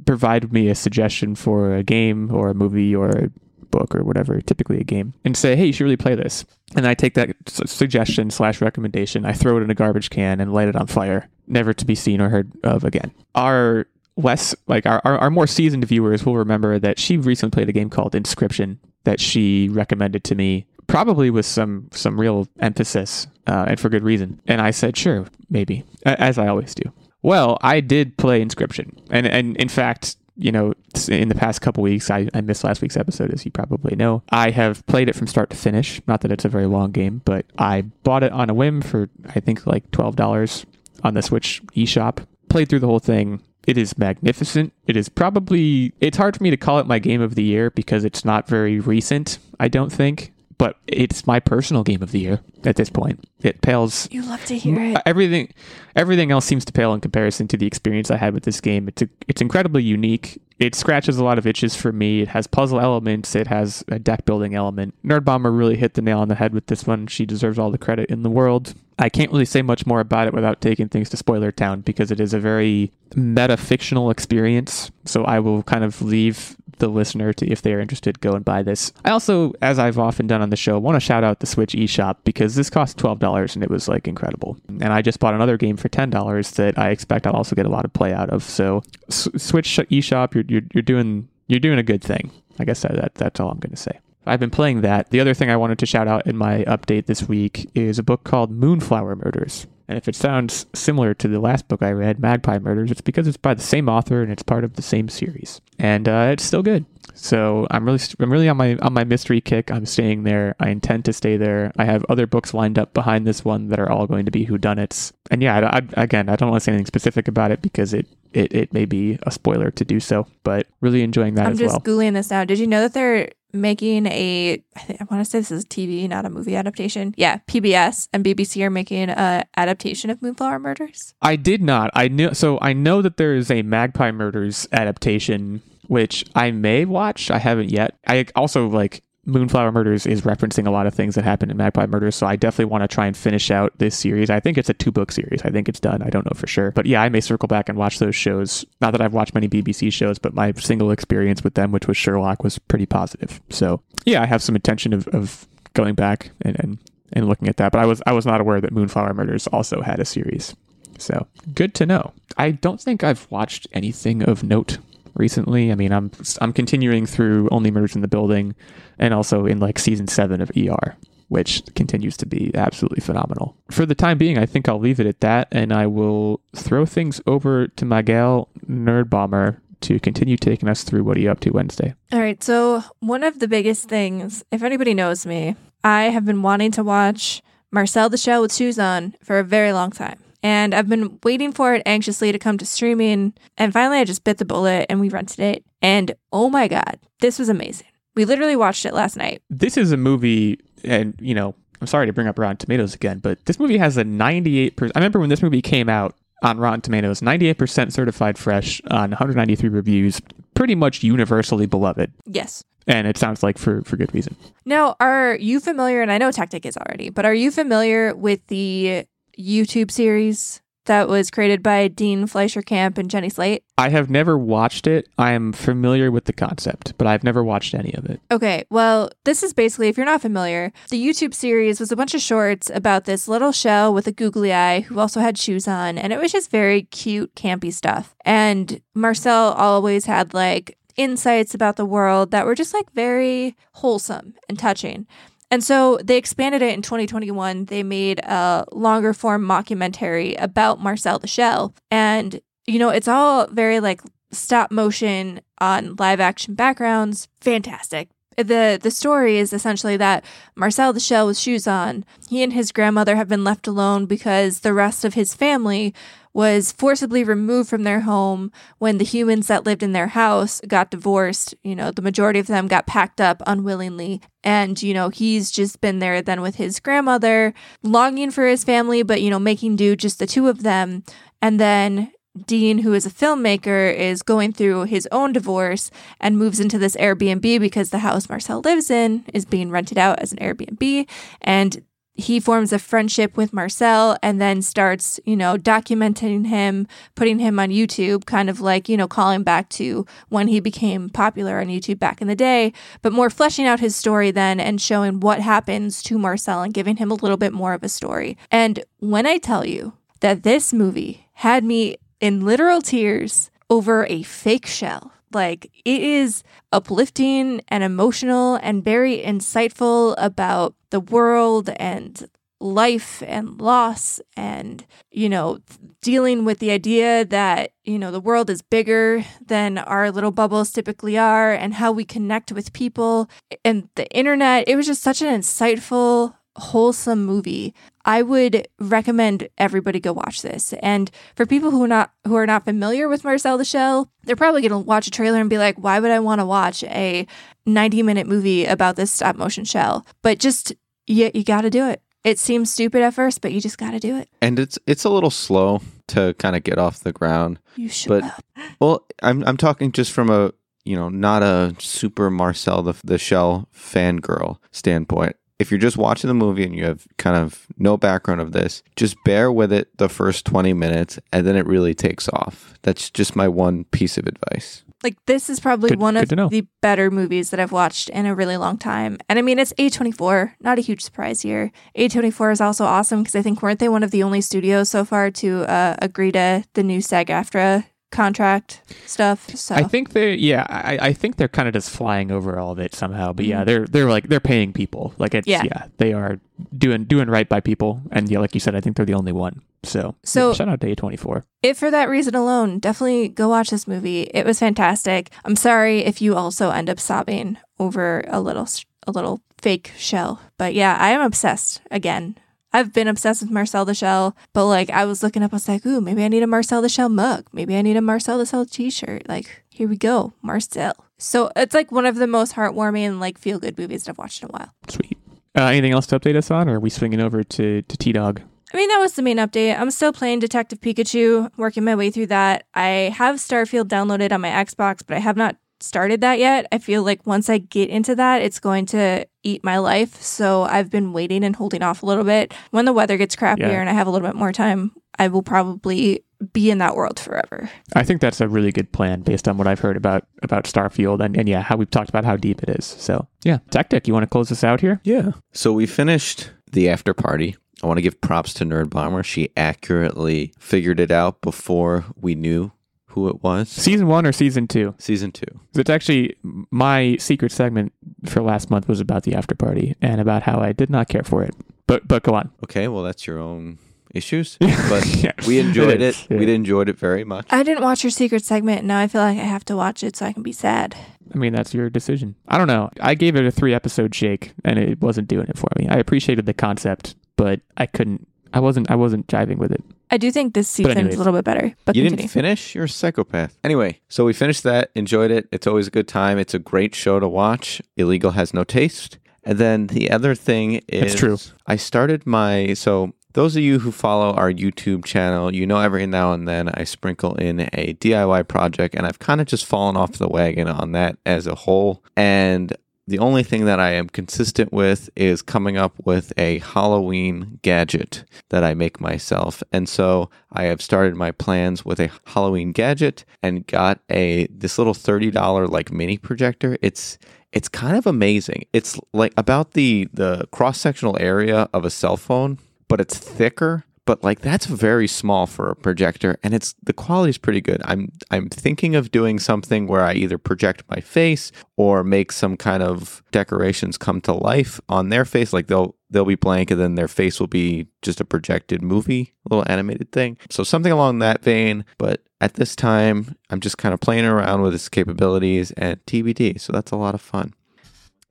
provide me a suggestion for a game or a movie or a book or whatever, typically a game, and say, hey, you should really play this. And I take that suggestion slash recommendation, I throw it in a garbage can and light it on fire, never to be seen or heard of again. Our less, like our, our, our more seasoned viewers will remember that she recently played a game called Inscryption that she recommended to me, probably with some some real emphasis uh, and for good reason. And I said, sure, maybe, as I always do. Well, I did play Inscryption, and and in fact, you know, in the past couple weeks, I, I missed last week's episode, as you probably know. I have played it from start to finish. Not that it's a very long game, but I bought it on a whim for I think like twelve dollars on the Switch eShop. Played through the whole thing. It is magnificent. It is probably it's hard for me to call it my game of the year because it's not very recent, I don't think, but it's my personal game of the year at this point. It pales You love to hear it. everything everything else seems to pale in comparison to the experience I had with this game. It's a, it's incredibly unique. It scratches a lot of itches for me. It has puzzle elements. It has a deck building element. Nerdbomber really hit the nail on the head with this one. She deserves all the credit in the world. I can't really say much more about it without taking things to spoiler town because it is a very meta fictional experience. So I will kind of leave the listener to if they are interested go and buy this. I also, as I've often done on the show, want to shout out the Switch eShop because this cost twelve dollars and it was like incredible. And I just bought another game for ten dollars that I expect I'll also get a lot of play out of. So S- Switch eShop, you're, you're you're doing you're doing a good thing. I guess that, that that's all I'm going to say. I've been playing that. The other thing I wanted to shout out in my update this week is a book called Moonflower Murders. And if it sounds similar to the last book I read, Magpie Murders, it's because it's by the same author and it's part of the same series, and uh, it's still good. So I'm really, I'm really on my on my mystery kick. I'm staying there. I intend to stay there. I have other books lined up behind this one that are all going to be whodunits. And yeah, I, I, again, I don't want to say anything specific about it because it, it it may be a spoiler to do so. But really enjoying that I'm just well. googling this now. Did you know that they're making a? I, think, I want to say this is TV, not a movie adaptation. Yeah, PBS and BBC are making a adaptation of Moonflower Murders. I did not. I knew so I know that there is a Magpie Murders adaptation which I may watch. I haven't yet. I also like Moonflower Murders is referencing a lot of things that happened in Magpie Murders, so I definitely want to try and finish out this series. I think it's a two book series. I think it's done. I don't know for sure. But yeah, I may circle back and watch those shows. Not that I've watched many BBC shows, but my single experience with them, which was Sherlock, was pretty positive. So yeah, I have some intention of, of going back and, and and looking at that. But I was I was not aware that Moonflower Murders also had a series. So good to know. I don't think I've watched anything of note recently. I mean, I'm I'm continuing through Only Murders in the Building, and also in like season seven of ER, which continues to be absolutely phenomenal. For the time being, I think I'll leave it at that, and I will throw things over to Miguel gal Nerdbomber to continue taking us through what are you up to Wednesday. All right. So, one of the biggest things, if anybody knows me, I have been wanting to watch Marcel the Shell with Shoes On for a very long time. And I've been waiting for it anxiously to come to streaming. And finally, I just bit the bullet and we rented it. And oh my God, this was amazing. We literally watched it last night. This is a movie, and you know, I'm sorry to bring up Rotten Tomatoes again, but this movie has a 98%. I remember when this movie came out, on Rotten Tomatoes, 98% certified fresh on 193 reviews, pretty much universally beloved. Yes. And it sounds like for, for good reason. Now, are you familiar? And I know Techtic is already, but are you familiar with the YouTube series that was created by Dean Fleischer Camp and Jenny Slate? I have never watched it. I am familiar with the concept, but I've never watched any of it. Okay, well, this is basically, if you're not familiar, the YouTube series was a bunch of shorts about this little shell with a googly eye who also had shoes on, and it was just very cute, campy stuff. And Marcel always had like insights about the world that were just like very wholesome and touching. And so they expanded it in 2021. They made a longer form mockumentary about Marcel the Shell. And, you know, it's all very like stop motion on live action backgrounds. Fantastic. The the story is essentially that Marcel the Shell with shoes on, he and his grandmother have been left alone because the rest of his family was forcibly removed from their home when the humans that lived in their house got divorced. You know, the majority of them got packed up unwillingly. And, you know, he's just been there then with his grandmother, longing for his family, but, you know, making do just the two of them. And then Dean, who is a filmmaker, is going through his own divorce and moves into this Airbnb because the house Marcel lives in is being rented out as an Airbnb. And he forms a friendship with Marcel and then starts, you know, documenting him, putting him on YouTube, kind of like, you know, calling back to when he became popular on YouTube back in the day, but more fleshing out his story then and showing what happens to Marcel and giving him a little bit more of a story. And when I tell you that this movie had me in literal tears over a fake shell. Like, it is uplifting and emotional and very insightful about the world and life and loss and, you know, dealing with the idea that, you know, the world is bigger than our little bubbles typically are and how we connect with people and the internet. It was just such an insightful, wholesome movie. I would recommend everybody go watch this. And for people who are not who are not familiar with Marcel the Shell, they're probably going to watch a trailer and be like, "Why would I want to watch a 90-minute movie about this stop motion shell?" But just you, you got to do it. It seems stupid at first, but you just got to do it. And it's it's a little slow to kind of get off the ground. You should. But [laughs] well, I'm I'm talking just from a you know not a super Marcel the the Shell fangirl standpoint. If you're just watching the movie and you have kind of no background of this, just bear with it the first 20 minutes and then it really takes off. That's just my one piece of advice. like this is probably Good- one good of the better movies that I've watched in a really long time. And I mean, it's A24, not a huge surprise here. A24 is also awesome because I think weren't they one of the only studios so far to uh, agree to the new SAG-AFTRA contract stuff? So I think they're yeah, I, I think they're kind of just flying over all of it somehow. But yeah, Mhm. they're they're like they're paying people. Like it's Yeah. yeah. they are doing doing right by people. And yeah, like you said, I think they're the only one. So So- yeah, shout out to A twenty four. if for that reason alone, definitely go watch this movie. It was fantastic. I'm sorry if you also end up sobbing over a little a little fake shell, but yeah, I am obsessed again. I've been obsessed with Marcel the Shell, but like I was looking up, I was like, ooh, maybe I need a Marcel the Shell mug. Maybe I need a Marcel the Shell t-shirt. Like, here we go, Marcel. So it's like one of the most heartwarming, and like feel good movies that I've watched in a while. Sweet. Uh, anything else to update us on, or are we swinging over to to T Dog? I mean, that was the main update. I'm still playing Detective Pikachu, working my way through that. I have Starfield downloaded on my Xbox, but I have not started that yet. I feel like once I get into that, it's going to eat my life. So I've been waiting and holding off a little bit. When the weather gets crappier Yeah. and I have a little bit more time, I will probably be in that world forever. I think that's a really good plan based on what I've heard about about Starfield and, and yeah, how we've talked about how deep it is. So yeah, Techtic, you want to close us out here? Yeah. So we finished the after party. I want to give props to Nerdbomber. She accurately figured it out before we knew who it was. Season one or season two? Season two. It's actually my secret segment for last month was about the Afterparty and about how I did not care for it. But but go on. Okay, well that's your own issues, [laughs] but Yeah, we enjoyed it it. is, yeah. We enjoyed it very much. I didn't watch your secret segment. and Now I feel like I have to watch it so I can be sad. I mean, that's your decision. I don't know. I gave it a three episode shake and it wasn't doing it for me. I appreciated the concept, but I couldn't. I wasn't. I wasn't jiving with it. I do think this season is a little bit better. But you continue. didn't finish? You're a psychopath. Anyway, so we finished that, enjoyed it. It's always a good time. It's a great show to watch. Illeagle has no taste. And then the other thing is That's true. I started my so those of you who follow our YouTube channel, you know every now and then I sprinkle in a DIY project, and I've kind of just fallen off the wagon on that as a whole. And the only thing that I am consistent with is coming up with a Halloween gadget that I make myself. And so I have started my plans with a Halloween gadget and got a this little $30 like mini projector. It's it's kind of amazing. It's like about the the cross-sectional area of a cell phone, but it's thicker but like that's very small for a projector and it's the quality is pretty good. I'm i'm thinking of doing something where i either project my face or make some kind of decorations come to life on their face. Like they'll they'll be blank and then their face will be just a projected movie a little animated thing. So something along that vein but at this time i'm just kind of playing around with its capabilities and tbd so that's a lot of fun.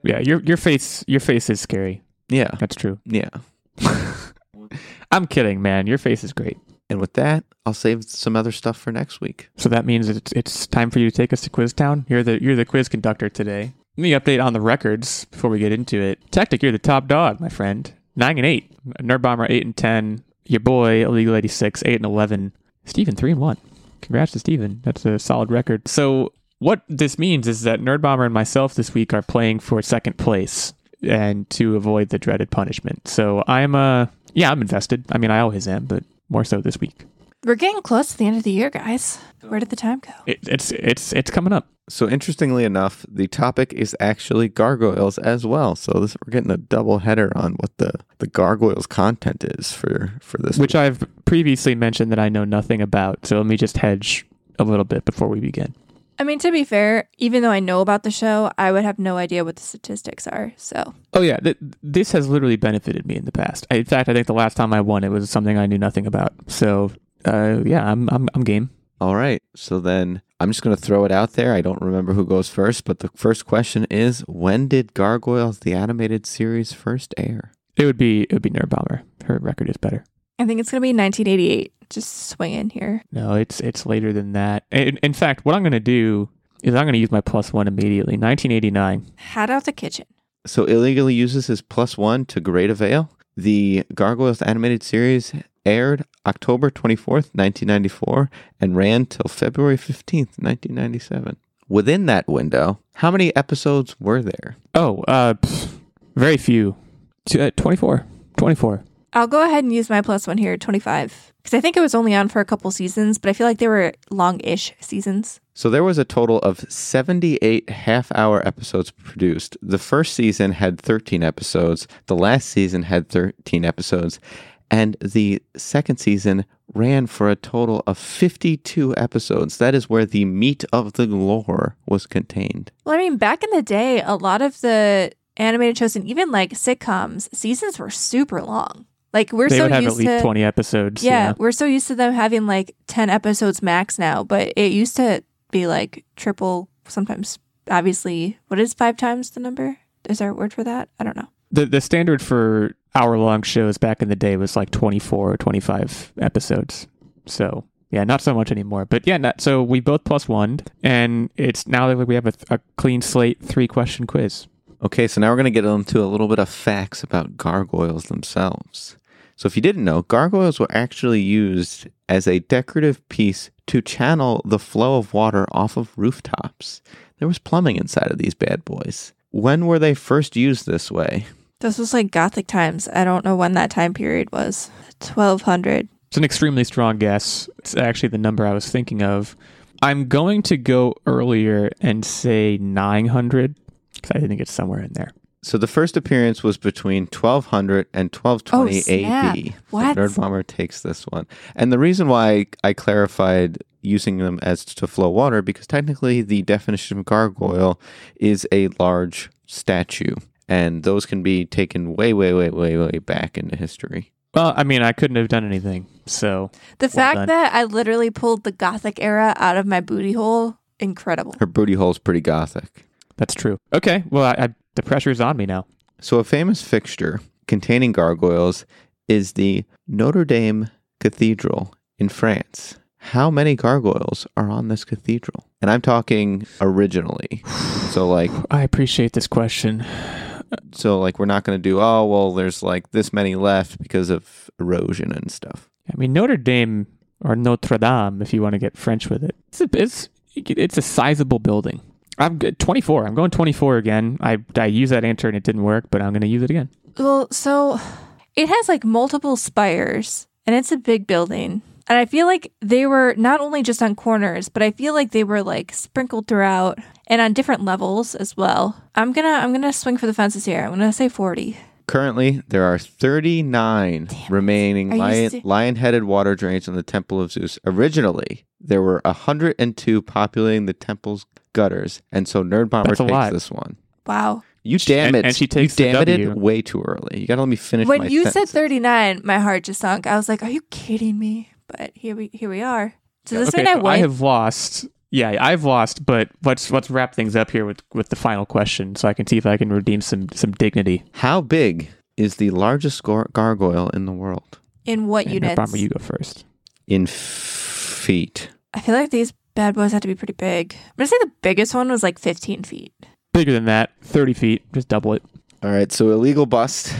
Yeah, your your face your face is scary. yeah. That's true. yeah [laughs] [laughs] I'm kidding, man. Your face is great. and with that i'll save some other stuff for next week So that means it's it's time for you to take us to Quiz Town. You're the you're the quiz conductor today. Let me update on the records before we get into it. Techtic, you're the top dog, my friend. Nine and eight. Nerdbomber eight and ten. Your boy Illeagle eighty six eight and eleven. Steven three and one. Congrats to Steven. That's a solid record. So what this means is that Nerdbomber and myself this week are playing for second place and to avoid the dreaded punishment. So I'm uh yeah I'm invested. I mean I always am, but more so this week. We're getting close to the end of the year, guys. Where did the time go? It, it's it's it's coming up. So interestingly enough, the topic is actually gargoyles as well. So this, we're getting a double header on what the, the gargoyles content is for for this. which I've previously mentioned that I know nothing about. So let me just hedge a little bit before we begin. I mean, to be fair, even though I know about the show, I would have no idea what the statistics are. So Oh yeah, th- this has literally benefited me in the past. I, in fact, I think the last time I won, it was something I knew nothing about. So uh, yeah, I'm I'm I'm game. All right. So then I'm just going to throw it out there. I don't remember who goes first, but the first question is when did Gargoyles the animated series first air? It would be it would be Nerdbomber. Her record is better. I think it's going to be 1988. Just swing in here. No, it's it's later than that. In, in fact, what I'm going to do is I'm going to use my plus one immediately. 1989. Hat out the kitchen. So illegally uses his plus 1 to great avail. The Gargoyles animated series aired October 24th, 1994 and ran till February 15th, 1997. Within that window, how many episodes were there? Oh, uh, pff, very few. T- uh, 24. 24. I'll go ahead and use my plus one here, 25. Because I think it was only on for a couple seasons, but I feel like they were long ish seasons. So there was a total of 78 half hour episodes produced. The first season had 13 episodes, the last season had 13 episodes, and the second season ran for a total of 52 episodes. That is where the meat of the lore was contained. Well, I mean, back in the day, a lot of the animated shows and even like sitcoms, seasons were super long. Like we're they so would have used at least to 20 episodes. yeah, we're so used to them having like 10 episodes max now, but it used to be like triple sometimes obviously what is five times the number? Is there a word for that? I don't know. the the standard for hour long shows back in the day was like 24 or 25 episodes so yeah not so much anymore but yeah not, so we both plus one and it's now that we have a, a clean slate three question quiz Okay, so now we're going to get into a little bit of facts about gargoyles themselves. So, if you didn't know, gargoyles were actually used as a decorative piece to channel the flow of water off of rooftops. There was plumbing inside of these bad boys. When were they first used this way? This was like Gothic times. I don't know when that time period was. 1200. it's an extremely strong guess it's actually the number i was thinking of i'm going to go earlier and say 900 because i think it's somewhere in there So, the first appearance was between 1200 and 1220 Oh. AD. What? Nerdbomber takes this one. And the reason why I clarified using them as to flow water, because technically the definition of gargoyle is a large statue. And those can be taken way, way, way, way, way back into history. well i mean i couldn't have done anything so The Well fact done. that I literally pulled the Gothic era out of my booty hole, incredible. Her booty hole's pretty gothic. that's true okay well I, I, the pressure's on me now So, a famous fixture containing gargoyles is the Notre Dame Cathedral in France. How many gargoyles are on this cathedral? And I'm talking originally. So, like, [sighs] I appreciate this question. So like we're not going to do oh well there's like this many left because of erosion and stuff. I mean, Notre Dame or Notre Dame, if you want to get French with it, it's a, it's, it's a sizable building. I'm good. 24. I'm going 24 again. I, I used that answer and it didn't work, but I'm going to use it again. Well, so it has like multiple spires and it's a big building. And I feel like they were not only just on corners, but I feel like they were like sprinkled throughout and on different levels as well. I'm going to I'm going to swing for the fences here. I'm going to say 40. Currently, there are 39 remaining lion, se- lion-headed water drains in the Temple of Zeus. Originally, there were 102 populating the temple's gutters, and so Nerdbomber That's a takes lot. this one. Wow. You damn and- it! and she takes you the damn it way too early. You gotta let me finish. When my you said sentence. 39, my heart just sunk. I was like, "Are you kidding me?" But here we here we are. Does this okay, mean I win? I have lost. Yeah, I've lost, but let's let's wrap things up here with with the final question, so I can see if I can redeem some some dignity. How big is the largest gar- gargoyle in the world In what And units? Bomber, you go first. in f- feet? I feel like these bad boys have to be pretty big. I'm gonna say the biggest one was like 15 feet. Bigger than that, thirty feet. Just double it. All right, so Illeagle bust.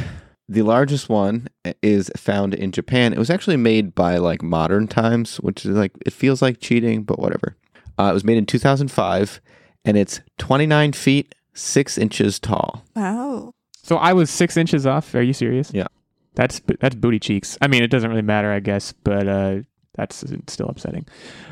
The largest one is found in Japan. It was actually made by like modern times, which is like it feels like cheating, but whatever. Uh, it was made in 2005, and it's 29 feet six inches tall. Wow. So I was six inches off. Are you serious? Yeah. That's that's booty cheeks. I mean, it doesn't really matter, I guess, but uh, that's still upsetting.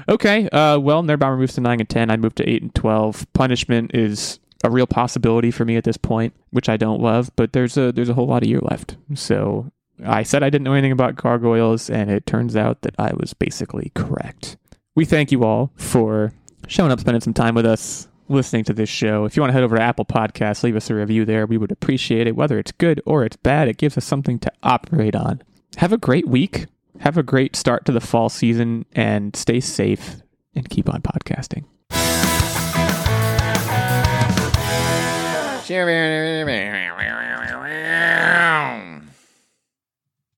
Okay. Uh, well, Nerdbomber moves to nine and ten. I move to eight and twelve. Punishment is a real possibility for me at this point, which I don't love, but there's a there's a whole lot of year left. So I said I didn't know anything about gargoyles, and it turns out that I was basically correct. We thank you all for showing up, spending some time with us, listening to this show. If you want to head over to Apple Podcasts, leave us a review there. We would appreciate it. Whether it's good or it's bad, it gives us something to operate on. Have a great week. Have a great start to the fall season and stay safe and keep on podcasting. [laughs]